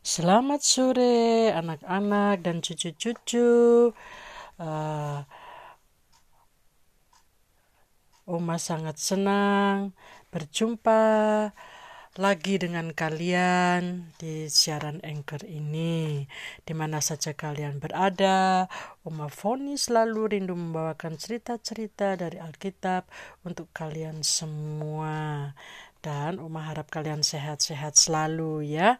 Selamat sore anak-anak dan cucu-cucu. Uh, Oma sangat senang berjumpa lagi dengan kalian di siaran Anchor ini. Di mana saja kalian berada, Oma Foni selalu rindu membawakan cerita-cerita dari Alkitab untuk kalian semua. Dan Oma harap kalian sehat-sehat selalu ya.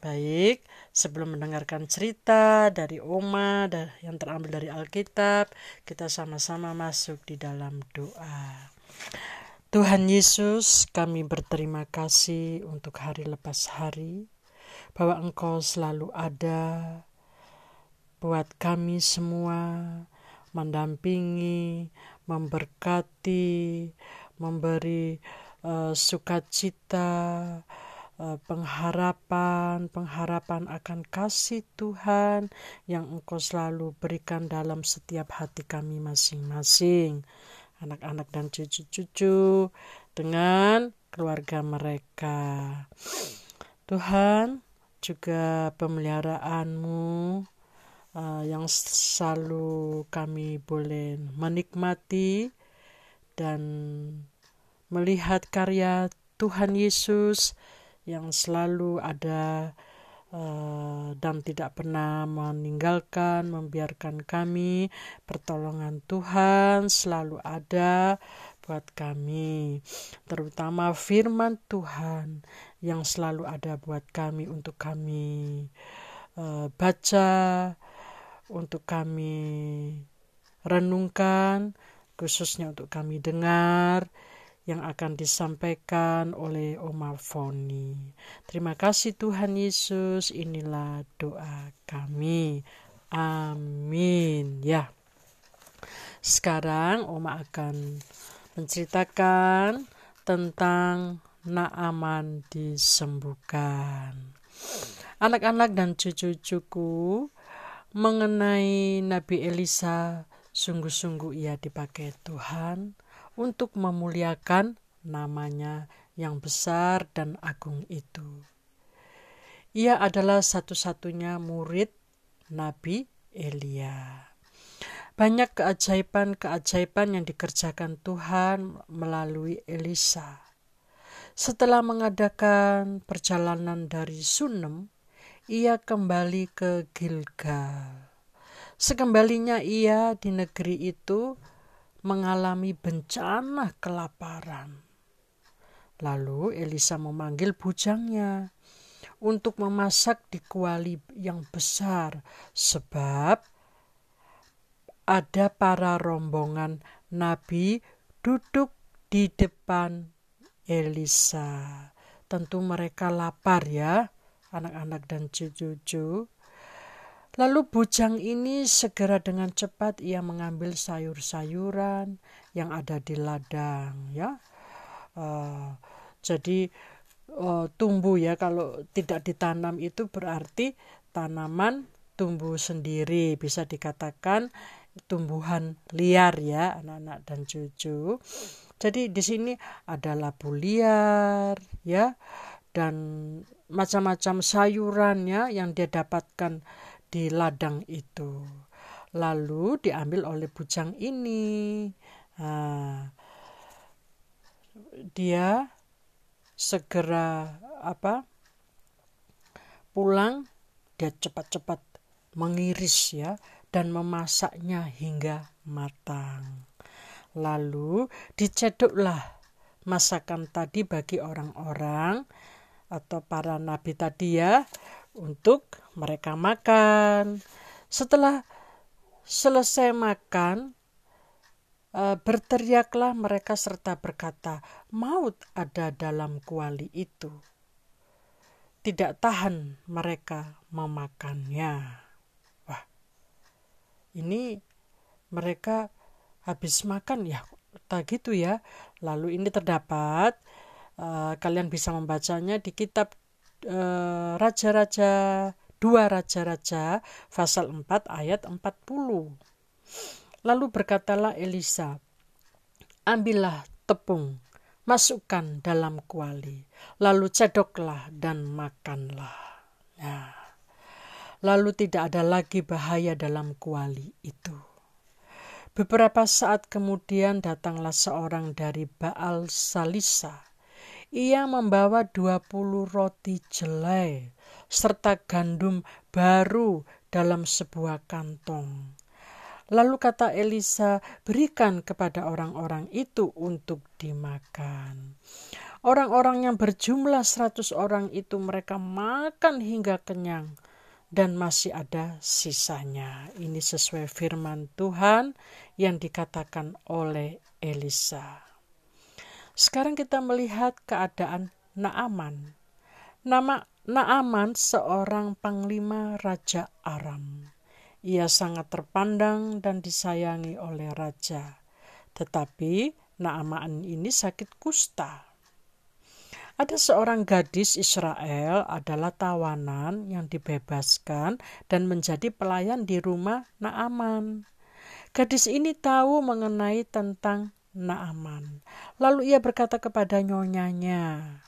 Baik, sebelum mendengarkan cerita dari Oma yang terambil dari Alkitab, kita sama-sama masuk di dalam doa. Tuhan Yesus, kami berterima kasih untuk hari lepas hari, bahwa Engkau selalu ada buat kami semua, mendampingi, memberkati, memberi uh, sukacita, pengharapan, pengharapan akan kasih Tuhan yang Engkau selalu berikan dalam setiap hati kami masing-masing, anak-anak dan cucu-cucu, dengan keluarga mereka. Tuhan, juga pemeliharaanmu uh, yang selalu kami boleh menikmati dan melihat karya Tuhan Yesus yang selalu ada uh, dan tidak pernah meninggalkan, membiarkan kami. Pertolongan Tuhan selalu ada buat kami, terutama firman Tuhan yang selalu ada buat kami untuk kami uh, baca, untuk kami renungkan, khususnya untuk kami dengar yang akan disampaikan oleh Oma Foni. Terima kasih Tuhan Yesus, inilah doa kami. Amin. Ya. Sekarang Oma akan menceritakan tentang Naaman disembuhkan. Anak-anak dan cucu-cucuku mengenai Nabi Elisa sungguh-sungguh ia dipakai Tuhan untuk memuliakan namanya yang besar dan agung itu. Ia adalah satu-satunya murid Nabi Elia. Banyak keajaiban-keajaiban yang dikerjakan Tuhan melalui Elisa. Setelah mengadakan perjalanan dari Sunem, ia kembali ke Gilgal. Sekembalinya ia di negeri itu, mengalami bencana kelaparan. Lalu Elisa memanggil bujangnya untuk memasak di kuali yang besar sebab ada para rombongan nabi duduk di depan Elisa. Tentu mereka lapar ya, anak-anak dan cucu-cucu. Lalu bujang ini segera dengan cepat ia mengambil sayur-sayuran yang ada di ladang ya. Uh, jadi uh, tumbuh ya kalau tidak ditanam itu berarti tanaman tumbuh sendiri bisa dikatakan tumbuhan liar ya anak-anak dan cucu. Jadi di sini ada labu liar ya dan macam-macam sayurannya yang dia dapatkan di ladang itu. Lalu diambil oleh bujang ini. Nah, dia segera apa pulang dia cepat-cepat mengiris ya dan memasaknya hingga matang. Lalu dicedoklah masakan tadi bagi orang-orang atau para nabi tadi ya untuk mereka makan. Setelah selesai makan, uh, berteriaklah mereka serta berkata, "Maut ada dalam kuali itu." Tidak tahan mereka memakannya. Wah, ini mereka habis makan ya, tak gitu ya. Lalu ini terdapat, uh, kalian bisa membacanya di kitab Eh, raja-raja dua raja-raja pasal 4 ayat 40. Lalu berkatalah Elisa, ambillah tepung, masukkan dalam kuali, lalu cedoklah dan makanlah. Nah, lalu tidak ada lagi bahaya dalam kuali itu. Beberapa saat kemudian datanglah seorang dari Baal Salisa. Ia membawa dua puluh roti jelai serta gandum baru dalam sebuah kantong. Lalu kata Elisa, berikan kepada orang-orang itu untuk dimakan. Orang-orang yang berjumlah seratus orang itu mereka makan hingga kenyang dan masih ada sisanya. Ini sesuai firman Tuhan yang dikatakan oleh Elisa. Sekarang kita melihat keadaan Naaman. Nama Naaman seorang panglima Raja Aram. Ia sangat terpandang dan disayangi oleh raja. Tetapi Naaman ini sakit kusta. Ada seorang gadis Israel adalah tawanan yang dibebaskan dan menjadi pelayan di rumah Naaman. Gadis ini tahu mengenai tentang Naaman. Lalu ia berkata kepada nyonyanya,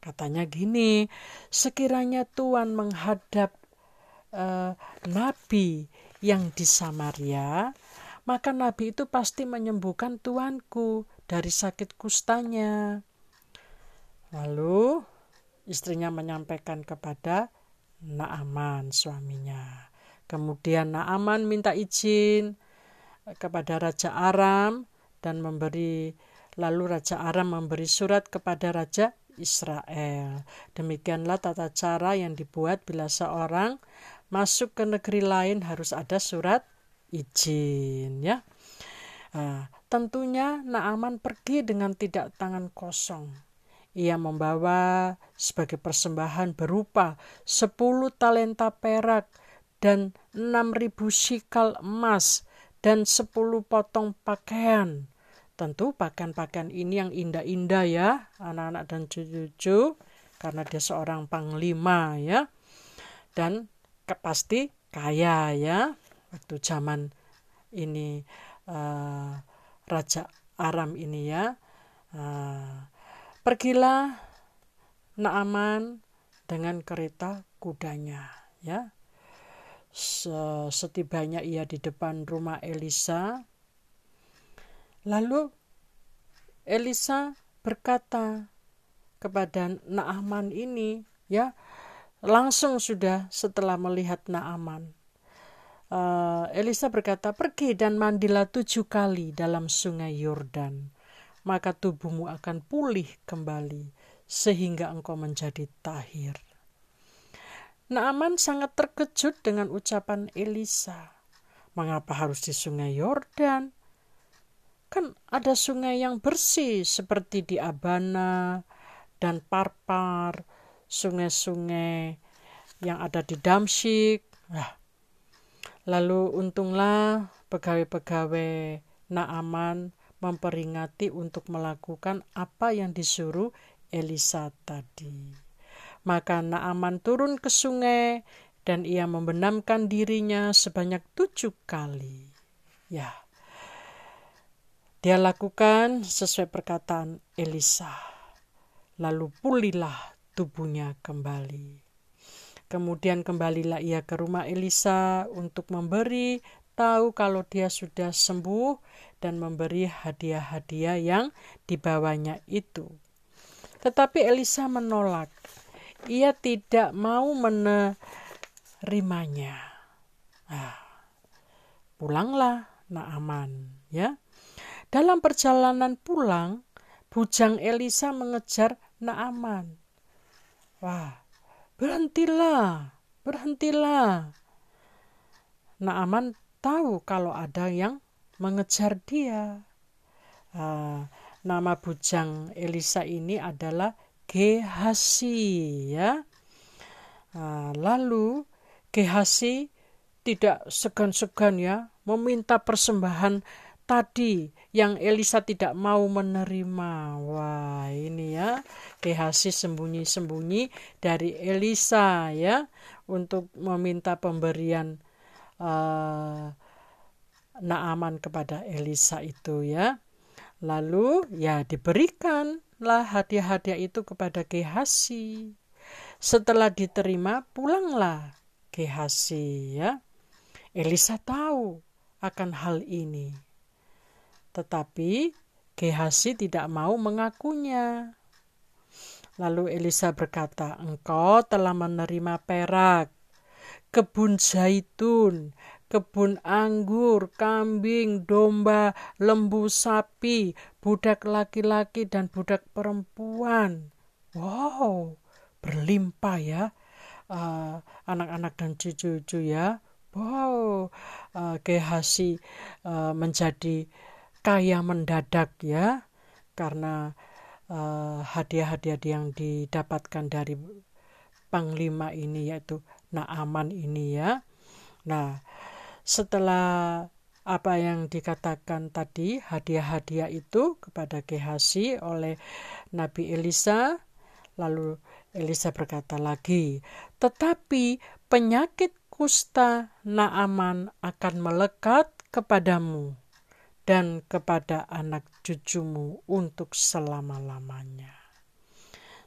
katanya gini, sekiranya Tuhan menghadap uh, nabi yang di Samaria, maka nabi itu pasti menyembuhkan tuanku dari sakit kustanya. Lalu istrinya menyampaikan kepada Naaman suaminya. Kemudian Naaman minta izin kepada Raja Aram dan memberi lalu Raja Aram memberi surat kepada Raja Israel. Demikianlah tata cara yang dibuat bila seorang masuk ke negeri lain harus ada surat izin ya. Nah, tentunya Naaman pergi dengan tidak tangan kosong ia membawa sebagai persembahan berupa 10 talenta perak dan 6000 sikal emas dan 10 potong pakaian. Tentu pakaian-pakaian ini yang indah-indah ya, anak-anak dan cucu-cucu, karena dia seorang panglima ya. Dan ke, pasti kaya ya, waktu zaman ini uh, Raja Aram ini ya. Uh, Pergilah Naaman dengan kereta kudanya, ya. Setibanya ia di depan rumah Elisa, lalu Elisa berkata kepada Naaman ini, ya, langsung sudah setelah melihat Naaman. Uh, Elisa berkata, "Pergi dan mandilah tujuh kali dalam sungai Yordan." maka tubuhmu akan pulih kembali sehingga engkau menjadi tahir. Naaman sangat terkejut dengan ucapan Elisa. Mengapa harus di sungai Yordan? Kan ada sungai yang bersih seperti di Abana dan Parpar, sungai-sungai yang ada di Damsyik. Lalu untunglah pegawai-pegawai Naaman memperingati untuk melakukan apa yang disuruh Elisa tadi. Maka Naaman turun ke sungai dan ia membenamkan dirinya sebanyak tujuh kali. Ya, dia lakukan sesuai perkataan Elisa. Lalu pulihlah tubuhnya kembali. Kemudian kembalilah ia ke rumah Elisa untuk memberi tahu kalau dia sudah sembuh dan memberi hadiah-hadiah yang dibawanya itu. Tetapi Elisa menolak. Ia tidak mau menerimanya. Ah, pulanglah Naaman, ya. Dalam perjalanan pulang, bujang Elisa mengejar Naaman. Wah, berhentilah, berhentilah. Naaman tahu kalau ada yang mengejar dia. Uh, nama bujang Elisa ini adalah Gehasi ya. Uh, lalu Gehasi tidak segan-segan ya meminta persembahan tadi yang Elisa tidak mau menerima. Wah, ini ya Gehasi sembunyi-sembunyi dari Elisa ya untuk meminta pemberian uh, Naaman kepada Elisa itu ya. Lalu ya diberikanlah hadiah-hadiah itu kepada Gehasi. setelah diterima pulanglah Gehasi ya. Elisa tahu akan hal ini. Tetapi Gehasi tidak mau mengakunya. Lalu Elisa berkata, "Engkau telah menerima perak, kebun zaitun, kebun anggur, kambing, domba, lembu sapi, budak laki-laki dan budak perempuan." Wow, berlimpah ya anak anak-anak dan cucu-cucu ya. Wow, uh, Gehasi uh, menjadi kaya mendadak ya karena uh, hadiah-hadiah yang didapatkan dari panglima ini yaitu Naaman ini ya. Nah, setelah apa yang dikatakan tadi hadiah-hadiah itu kepada Gehasi oleh Nabi Elisa lalu Elisa berkata lagi, "Tetapi penyakit kusta Naaman akan melekat kepadamu dan kepada anak cucumu untuk selama-lamanya.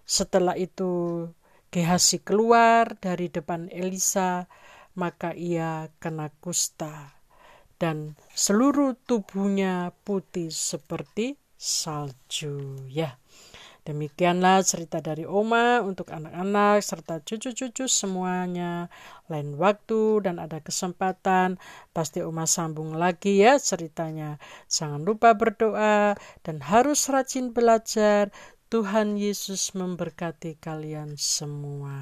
Setelah itu, Gehasi keluar dari depan Elisa, maka ia kena kusta, dan seluruh tubuhnya putih seperti salju. Ya, Demikianlah cerita dari Oma untuk anak-anak serta cucu-cucu semuanya. Lain waktu dan ada kesempatan, pasti Oma sambung lagi ya ceritanya. Jangan lupa berdoa dan harus rajin belajar. Tuhan Yesus memberkati kalian semua.